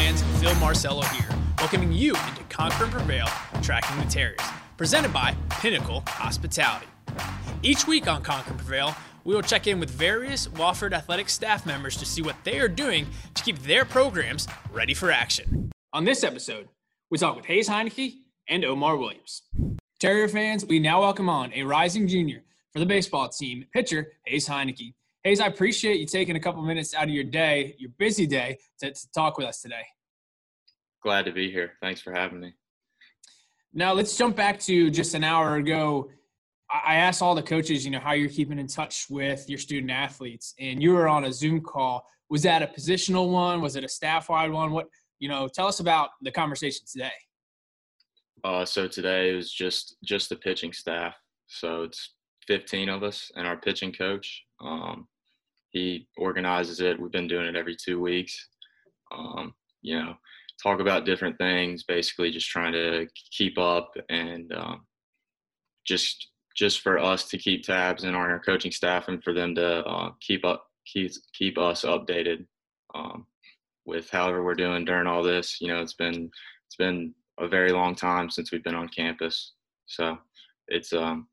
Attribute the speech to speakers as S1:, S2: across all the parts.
S1: Fans, Phil Marcello here, welcoming you into Conquer and Prevail, Tracking the Terriers, presented by Pinnacle Hospitality. Each week on Conquer and Prevail, we will check in with various Wofford athletic staff members to see what they are doing to keep their programs ready for action. On this episode, we talk with Hayes Heineke and Omar Williams. Terrier fans, we now welcome on a rising junior for the baseball team, pitcher Hayes Heineke. Hayes, I appreciate you taking a couple minutes out of your day, your busy day, to, to talk with us today.
S2: Glad to be here. Thanks for having me.
S1: Now let's jump back to just an hour ago. I asked all the coaches, you know, how you're keeping in touch with your student athletes, and you were on a Zoom call. Was that a positional one? Was it a staff-wide one? What, you know, tell us about the conversation today.
S2: Uh, so today it was just just the pitching staff. So it's 15 of us and our pitching coach. Um, he organizes it. We've been doing it every two weeks. Um, you know, talk about different things. Basically, just trying to keep up and um, just just for us to keep tabs in our coaching staff and for them to uh, keep up keep keep us updated um, with however we're doing during all this. You know, it's been it's been a very long time since we've been on campus, so it's um,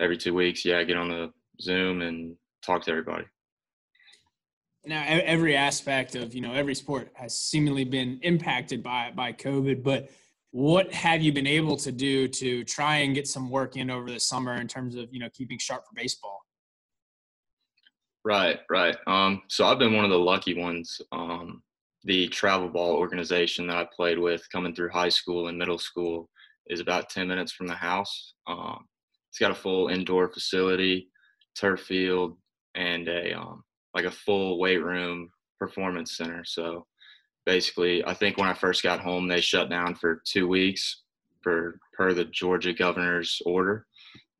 S2: every two weeks. Yeah, I get on the Zoom and talk to everybody.
S1: Now, every aspect of you know every sport has seemingly been impacted by by COVID, but what have you been able to do to try and get some work in over the summer in terms of you know keeping sharp for baseball?
S2: Right, right. Um, so I've been one of the lucky ones. Um, the travel ball organization that I played with coming through high school and middle school is about 10 minutes from the house. Um, it's got a full indoor facility, turf field, and a um, like a full weight room performance center. So basically, I think when I first got home, they shut down for two weeks per per the Georgia governor's order,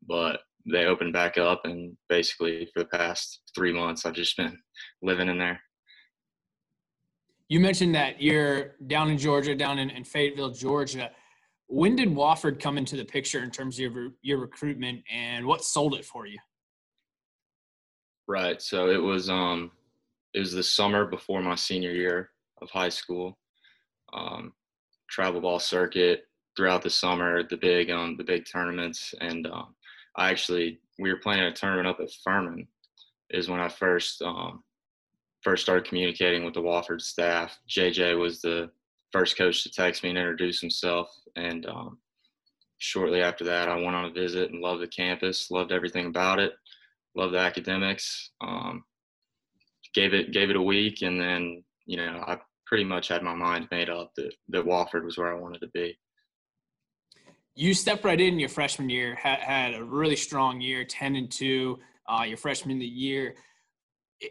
S2: but they opened back up, and basically for the past three months, I've just been living in there.
S1: You mentioned that you're down in Georgia, down in, in Fayetteville, Georgia. When did Wofford come into the picture in terms of your, your recruitment, and what sold it for you?
S2: Right. So it was um it was the summer before my senior year of high school. Um, travel ball circuit throughout the summer, the big um the big tournaments, and um, I actually we were playing a tournament up at Furman. Is when I first um, first started communicating with the Wofford staff. JJ was the first coach to text me and introduce himself, and um, shortly after that, I went on a visit and loved the campus, loved everything about it love the academics. Um, gave it gave it a week, and then you know I pretty much had my mind made up that that Wofford was where I wanted to be.
S1: You stepped right in your freshman year, had, had a really strong year, ten and two. Uh, your freshman the year.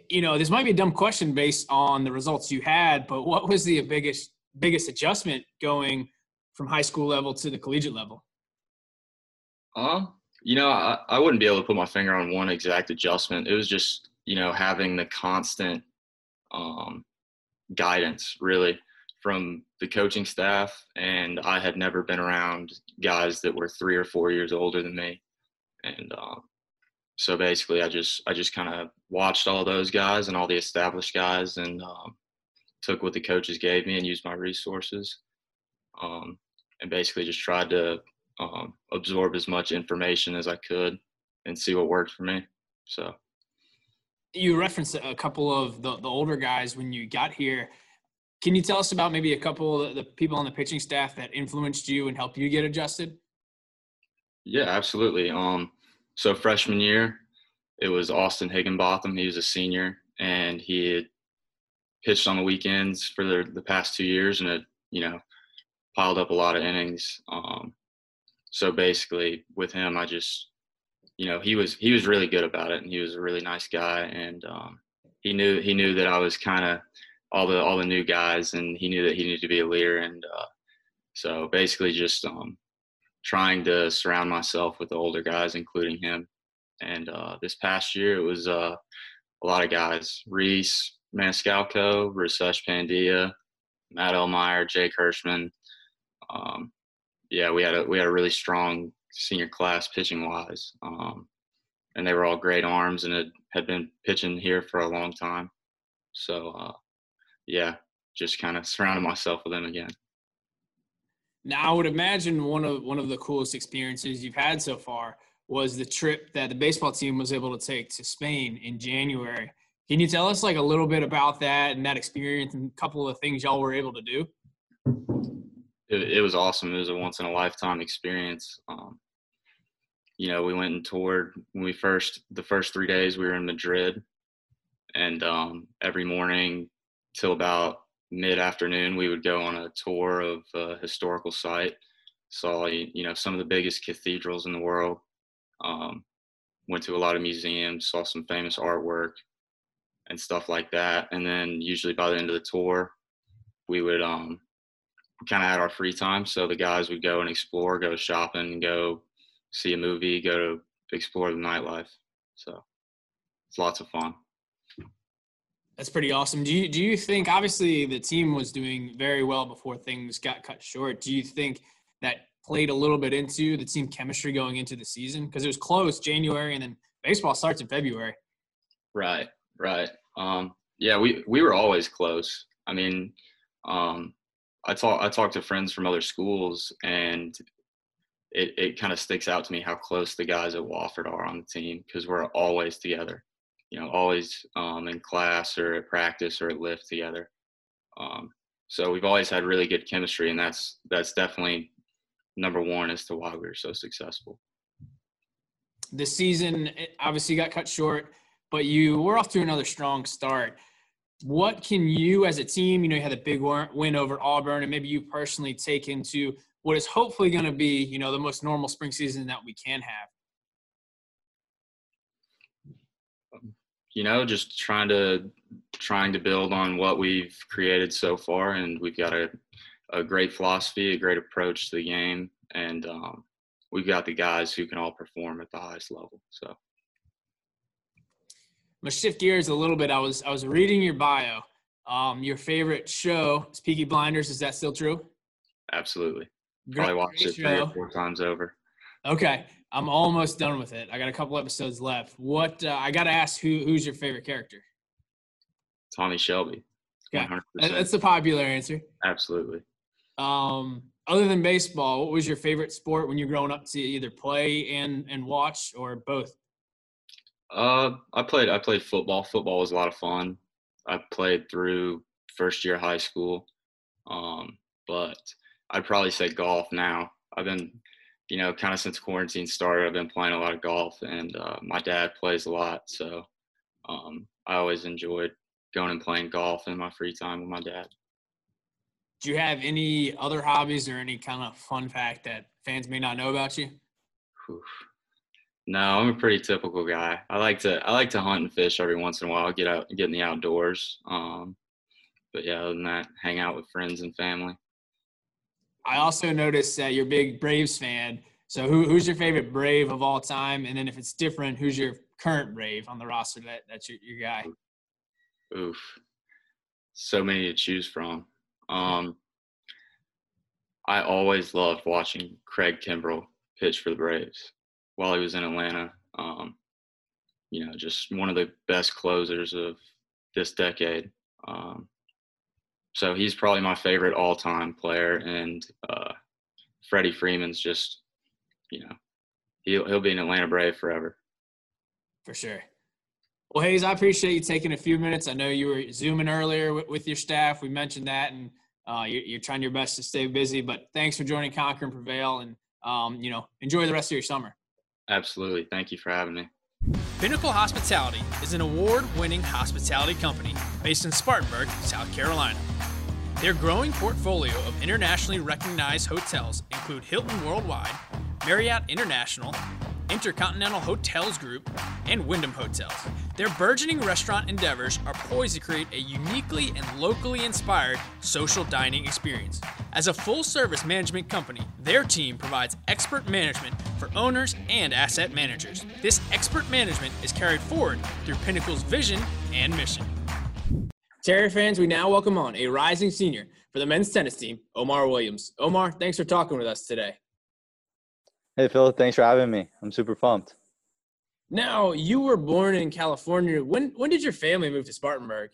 S1: You know, this might be a dumb question based on the results you had, but what was the biggest biggest adjustment going from high school level to the collegiate level?
S2: Um, you know, I, I wouldn't be able to put my finger on one exact adjustment. It was just, you know, having the constant um, guidance really from the coaching staff. And I had never been around guys that were three or four years older than me. And um, so basically, I just I just kind of watched all those guys and all the established guys and um, took what the coaches gave me and used my resources. Um, and basically just tried to um, absorb as much information as I could and see what worked for me. So
S1: you referenced a couple of the, the older guys when you got here. Can you tell us about maybe a couple of the people on the pitching staff that influenced you and helped you get adjusted?
S2: Yeah, absolutely. Um, so freshman year, it was Austin Higginbotham. He was a senior, and he had pitched on the weekends for the, the past two years, and had you know piled up a lot of innings. Um, so basically with him i just you know he was he was really good about it and he was a really nice guy and um, he knew he knew that i was kind of all the all the new guys and he knew that he needed to be a leader and uh, so basically just um, trying to surround myself with the older guys including him and uh, this past year it was uh, a lot of guys reese maniscalco rasesh pandia matt elmeyer jake hirschman um, yeah, we had a we had a really strong senior class pitching wise, um, and they were all great arms and had, had been pitching here for a long time. So uh, yeah, just kind of surrounded myself with them again.
S1: Now, I would imagine one of one of the coolest experiences you've had so far was the trip that the baseball team was able to take to Spain in January. Can you tell us like a little bit about that and that experience and a couple of things y'all were able to do?
S2: It, it was awesome. It was a once in a lifetime experience. Um, you know, we went and toured when we first the first three days we were in Madrid, and um, every morning till about mid afternoon we would go on a tour of a historical site. Saw you know some of the biggest cathedrals in the world. Um, went to a lot of museums, saw some famous artwork and stuff like that. And then usually by the end of the tour, we would um, kind of had our free time. So the guys would go and explore, go shopping, go see a movie, go to explore the nightlife. So it's lots of fun.
S1: That's pretty awesome. Do you do you think obviously the team was doing very well before things got cut short? Do you think that played a little bit into the team chemistry going into the season because it was close January and then baseball starts in February.
S2: Right, right. Um, yeah, we we were always close. I mean, um, I talk I talk to friends from other schools and it, it kind of sticks out to me how close the guys at Wofford are on the team because we're always together, you know, always um, in class or at practice or at lift together. Um, so we've always had really good chemistry, and that's that's definitely number one as to why we were so successful.
S1: The season obviously got cut short, but you were off to another strong start. What can you, as a team, you know, you had a big win over Auburn, and maybe you personally take into what is hopefully going to be, you know, the most normal spring season that we can have?
S2: You know, just trying to trying to build on what we've created so far, and we've got a a great philosophy, a great approach to the game, and um, we've got the guys who can all perform at the highest level. So. I'm
S1: gonna shift gears a little bit. I was I was reading your bio. Um, your favorite show is Peaky Blinders. Is that still true?
S2: Absolutely. Probably watched it three or four times over.
S1: Okay, I'm almost done with it. I got a couple episodes left. What uh, I got to ask who who's your favorite character?
S2: Tommy Shelby.
S1: Okay, 100%. that's the popular answer.
S2: Absolutely.
S1: Um, other than baseball, what was your favorite sport when you were growing up to either play and and watch or both?
S2: Uh, I played I played football. Football was a lot of fun. I played through first year high school. Um, but I'd probably say golf now. I've been, you know, kind of since quarantine started, I've been playing a lot of golf, and uh, my dad plays a lot, so um, I always enjoyed going and playing golf in my free time with my dad.
S1: Do you have any other hobbies or any kind of fun fact that fans may not know about you?
S2: No, I'm a pretty typical guy. I like to I like to hunt and fish every once in a while. Get out, and get in the outdoors. Um, but yeah, other than that, hang out with friends and family.
S1: I also noticed that you're a big Braves fan. So who, who's your favorite Brave of all time? And then if it's different, who's your current Brave on the roster that that's your, your guy?
S2: Oof, so many to choose from. Um, I always loved watching Craig Kimbrel pitch for the Braves while he was in Atlanta. Um, you know, just one of the best closers of this decade. Um, so he's probably my favorite all-time player, and uh, Freddie Freeman's just, you know, he'll he'll be an Atlanta Brave forever.
S1: For sure. Well, Hayes, I appreciate you taking a few minutes. I know you were zooming earlier with, with your staff. We mentioned that, and uh, you're, you're, trying your best to stay busy. But thanks for joining Conquer and Prevail, and um, you know, enjoy the rest of your summer.
S2: Absolutely. Thank you for having me.
S1: Pinnacle Hospitality is an award-winning hospitality company based in Spartanburg, South Carolina. Their growing portfolio of internationally recognized hotels include Hilton Worldwide, Marriott International, Intercontinental Hotels Group, and Wyndham Hotels. Their burgeoning restaurant endeavors are poised to create a uniquely and locally inspired social dining experience. As a full service management company, their team provides expert management for owners and asset managers. This expert management is carried forward through Pinnacle's vision and mission. Terry fans, we now welcome on a rising senior for the men's tennis team, Omar Williams. Omar, thanks for talking with us today.
S3: Hey, Phil. Thanks for having me. I'm super pumped.
S1: Now, you were born in California. When when did your family move to Spartanburg?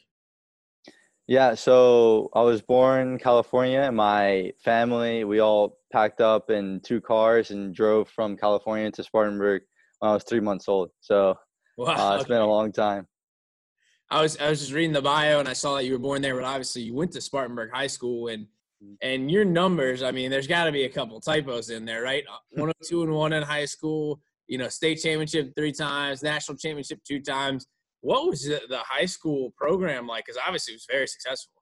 S3: Yeah, so I was born in California, and my family we all packed up in two cars and drove from California to Spartanburg when I was three months old. So wow, uh, it's okay. been a long time.
S1: I was I was just reading the bio and I saw that you were born there, but obviously you went to Spartanburg High School and. And your numbers. I mean, there's got to be a couple typos in there, right? One of two and one in high school. You know, state championship three times, national championship two times. What was the, the high school program like? Because obviously it was very successful.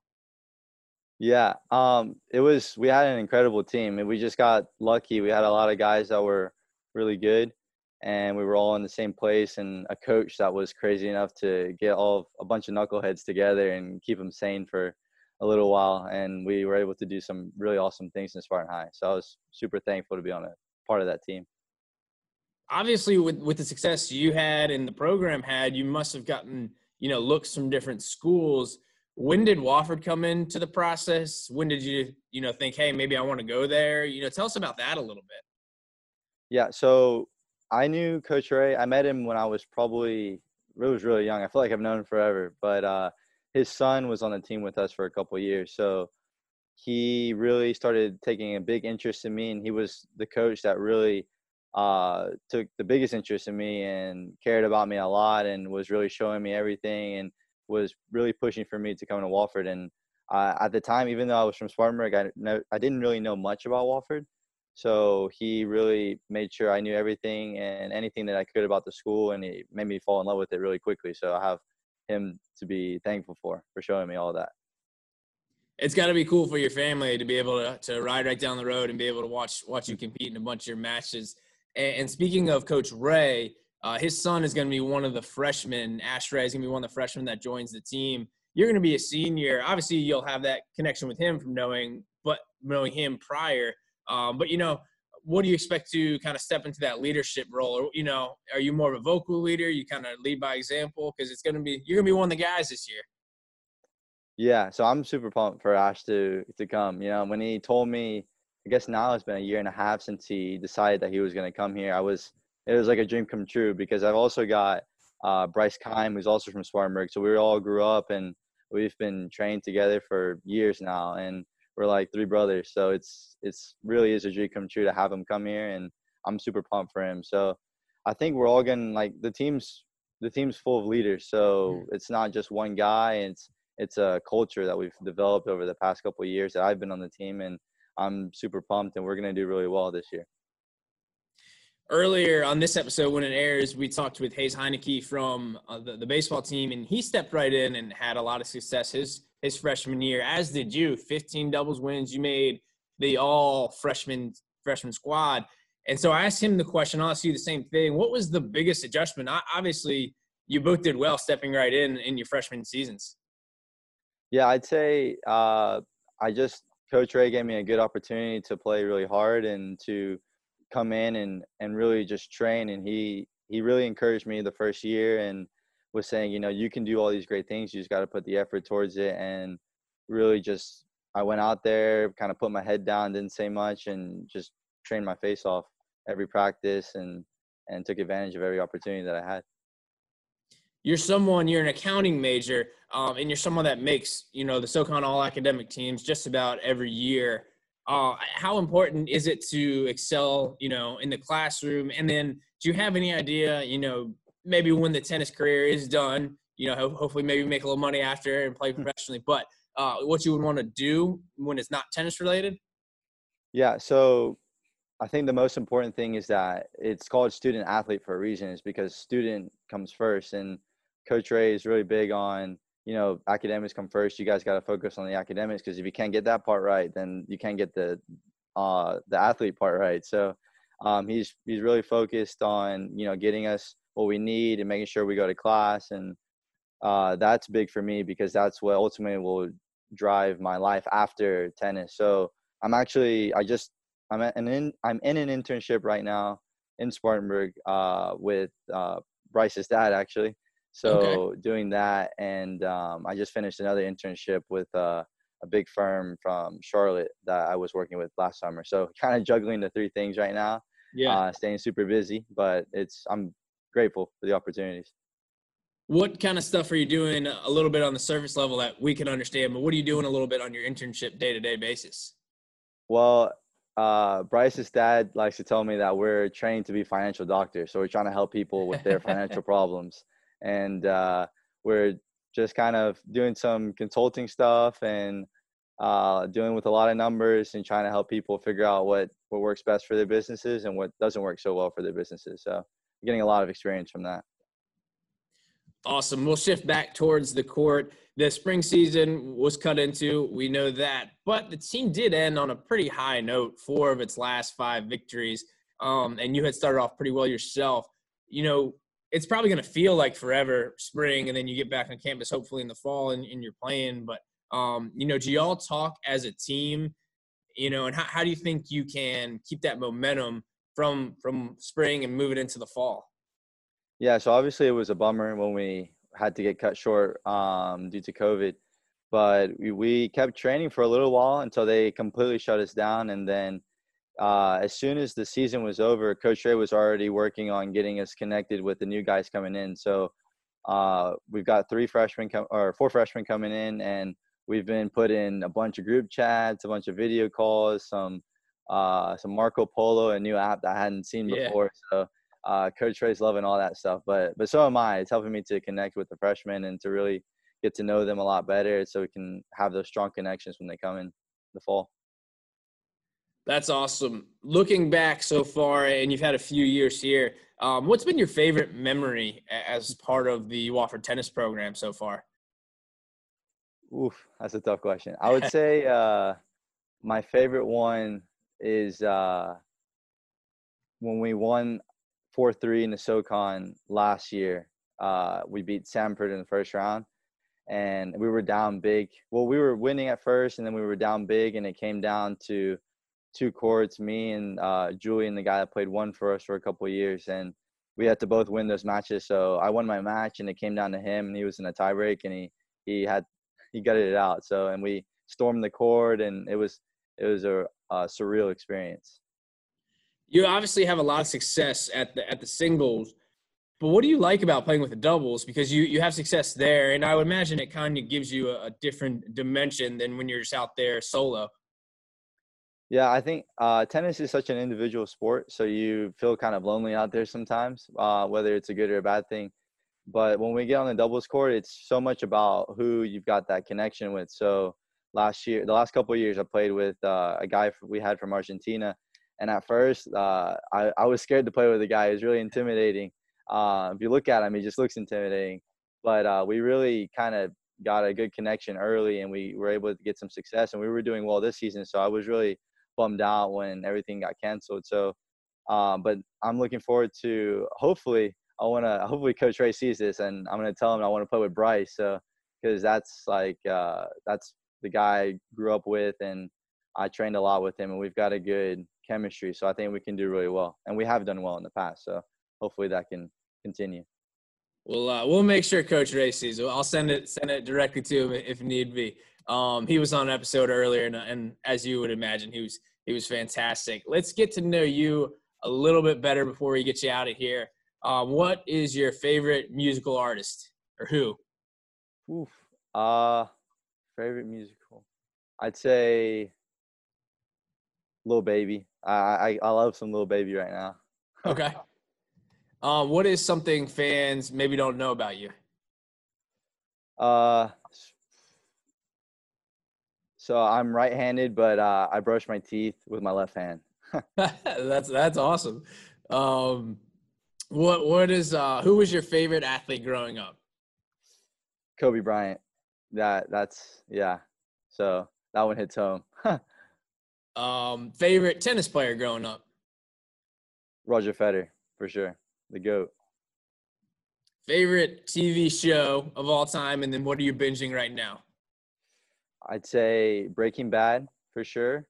S3: Yeah, um, it was. We had an incredible team, and we just got lucky. We had a lot of guys that were really good, and we were all in the same place and a coach that was crazy enough to get all a bunch of knuckleheads together and keep them sane for a little while and we were able to do some really awesome things in Spartan High. So I was super thankful to be on a part of that team.
S1: Obviously with with the success you had and the program had, you must have gotten, you know, looks from different schools. When did Wofford come into the process? When did you, you know, think, hey, maybe I want to go there? You know, tell us about that a little bit.
S3: Yeah, so I knew Coach Ray. I met him when I was probably it was really young. I feel like I've known him forever. But uh, his son was on the team with us for a couple years, so he really started taking a big interest in me, and he was the coach that really uh, took the biggest interest in me and cared about me a lot, and was really showing me everything, and was really pushing for me to come to Wofford. And uh, at the time, even though I was from Spartanburg, I, I didn't really know much about Wofford. So he really made sure I knew everything and anything that I could about the school, and he made me fall in love with it really quickly. So I have him to be thankful for for showing me all that.
S1: It's got to be cool for your family to be able to, to ride right down the road and be able to watch watch you compete in a bunch of your matches. And, and speaking of Coach Ray, uh, his son is going to be one of the freshmen. Ash Ray is going to be one of the freshmen that joins the team. You're going to be a senior. Obviously, you'll have that connection with him from knowing, but knowing him prior um, but you know, what do you expect to kind of step into that leadership role? Or you know, are you more of a vocal leader? You kind of lead by example because it's going to be you're going to be one of the guys this year.
S3: Yeah, so I'm super pumped for Ash to to come. You know, when he told me, I guess now it's been a year and a half since he decided that he was going to come here. I was it was like a dream come true because I've also got uh, Bryce Kime, who's also from Spartanburg. So we all grew up and we've been trained together for years now. And we're like three brothers. So it's it's really is a dream come true to have him come here, and I'm super pumped for him. So I think we're all getting like the team's the team's full of leaders. So mm. it's not just one guy. It's it's a culture that we've developed over the past couple of years that I've been on the team, and I'm super pumped, and we're gonna do really well this year.
S1: Earlier on this episode, when it airs, we talked with Hayes Heineke from uh, the, the baseball team, and he stepped right in and had a lot of success. His his freshman year, as did you. 15 doubles wins. You made the all freshman freshman squad. And so I asked him the question. I'll ask you the same thing. What was the biggest adjustment? Obviously, you both did well stepping right in in your freshman seasons.
S3: Yeah, I'd say uh, I just Coach Ray gave me a good opportunity to play really hard and to come in and and really just train. And he he really encouraged me the first year and was saying, you know, you can do all these great things. You just got to put the effort towards it. And really just, I went out there, kind of put my head down, didn't say much, and just trained my face off every practice and, and took advantage of every opportunity that I had.
S1: You're someone, you're an accounting major, um, and you're someone that makes, you know, the SoCon all academic teams just about every year. Uh, how important is it to excel, you know, in the classroom? And then do you have any idea, you know, maybe when the tennis career is done, you know, hopefully maybe make a little money after and play hmm. professionally. But uh, what you would want to do when it's not tennis related?
S3: Yeah. So I think the most important thing is that it's called student athlete for a reason is because student comes first and coach Ray is really big on, you know, academics come first. You guys got to focus on the academics because if you can't get that part right, then you can't get the, uh, the athlete part right. So um, he's, he's really focused on, you know, getting us what we need and making sure we go to class and uh, that's big for me because that's what ultimately will drive my life after tennis so i'm actually i just i'm in i'm in an internship right now in spartanburg uh, with uh, bryce's dad actually so okay. doing that and um, i just finished another internship with uh, a big firm from charlotte that i was working with last summer so kind of juggling the three things right now yeah uh, staying super busy but it's i'm grateful for the opportunities.
S1: what kind of stuff are you doing a little bit on the surface level that we can understand but what are you doing a little bit on your internship day-to-day basis
S3: well uh, bryce's dad likes to tell me that we're trained to be financial doctors so we're trying to help people with their financial problems and uh, we're just kind of doing some consulting stuff and uh, doing with a lot of numbers and trying to help people figure out what what works best for their businesses and what doesn't work so well for their businesses so getting a lot of experience from that
S1: Awesome. We'll shift back towards the court. The spring season was cut into, we know that, but the team did end on a pretty high note, four of its last five victories. Um, and you had started off pretty well yourself. You know, it's probably going to feel like forever spring, and then you get back on campus hopefully in the fall and, and you're playing. But, um, you know, do y'all talk as a team, you know, and how, how do you think you can keep that momentum from from spring and move it into the fall?
S3: Yeah, so obviously it was a bummer when we had to get cut short um, due to COVID, but we, we kept training for a little while until they completely shut us down. And then uh, as soon as the season was over, Coach Ray was already working on getting us connected with the new guys coming in. So uh, we've got three freshmen com- or four freshmen coming in, and we've been put in a bunch of group chats, a bunch of video calls, some uh, some Marco Polo, a new app that I hadn't seen before. Yeah. So uh, Coach Ray's loving all that stuff, but but so am I. It's helping me to connect with the freshmen and to really get to know them a lot better, so we can have those strong connections when they come in the fall.
S1: That's awesome. Looking back so far, and you've had a few years here, um, what's been your favorite memory as part of the Wofford tennis program so far?
S3: Oof, that's a tough question. I would say uh, my favorite one is uh, when we won four three in the SoCon last year. Uh, we beat Samford in the first round, and we were down big. Well, we were winning at first, and then we were down big, and it came down to two courts. Me and uh, Julian, the guy that played one for us for a couple years, and we had to both win those matches. So I won my match, and it came down to him, and he was in a tiebreak, and he he had he gutted it out. So and we stormed the court, and it was it was a, a surreal experience
S1: you obviously have a lot of success at the at the singles but what do you like about playing with the doubles because you you have success there and i would imagine it kind of gives you a, a different dimension than when you're just out there solo
S3: yeah i think uh, tennis is such an individual sport so you feel kind of lonely out there sometimes uh, whether it's a good or a bad thing but when we get on the doubles court it's so much about who you've got that connection with so last year the last couple of years i played with uh, a guy we had from argentina and at first, uh, I, I was scared to play with the guy. He was really intimidating. Uh, if you look at him, he just looks intimidating. But uh, we really kind of got a good connection early, and we were able to get some success. And we were doing well this season, so I was really bummed out when everything got canceled. So, uh, but I'm looking forward to hopefully. I want to hopefully Coach Ray sees this, and I'm to tell him I want to play with Bryce. So, because that's like uh, that's the guy I grew up with, and I trained a lot with him, and we've got a good chemistry. So I think we can do really well, and we have done well in the past. So hopefully that can continue.
S1: Well, uh, we'll make sure Coach Ray sees it. I'll send it send it directly to him if need be. Um, he was on an episode earlier, and, and as you would imagine, he was he was fantastic. Let's get to know you a little bit better before we get you out of here. Um, what is your favorite musical artist, or who?
S3: Oof. Uh, favorite musical. I'd say Lil Baby. I, I I love some Lil Baby right now.
S1: okay. Um, what is something fans maybe don't know about you?
S3: Uh, so I'm right-handed, but uh, I brush my teeth with my left hand.
S1: that's that's awesome. Um, what what is uh, who was your favorite athlete growing up?
S3: Kobe Bryant. That that's yeah. So that one hits home.
S1: Um, favorite tennis player growing up?
S3: Roger Federer, for sure. The GOAT.
S1: Favorite TV show of all time, and then what are you binging right now?
S3: I'd say Breaking Bad for sure.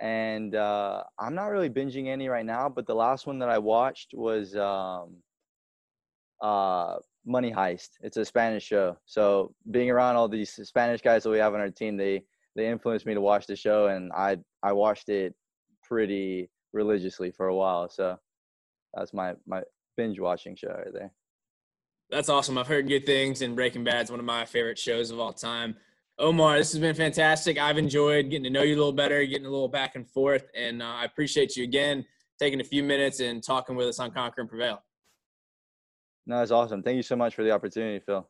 S3: And uh, I'm not really binging any right now, but the last one that I watched was um, uh, Money Heist. It's a Spanish show. So being around all these Spanish guys that we have on our team, they they influenced me to watch the show, and I I watched it pretty religiously for a while. So that's my my binge watching show right there.
S1: That's awesome. I've heard good things, and Breaking Bad's one of my favorite shows of all time. Omar, this has been fantastic. I've enjoyed getting to know you a little better, getting a little back and forth, and uh, I appreciate you again taking a few minutes and talking with us on Conquer and Prevail.
S3: No, it's awesome. Thank you so much for the opportunity, Phil.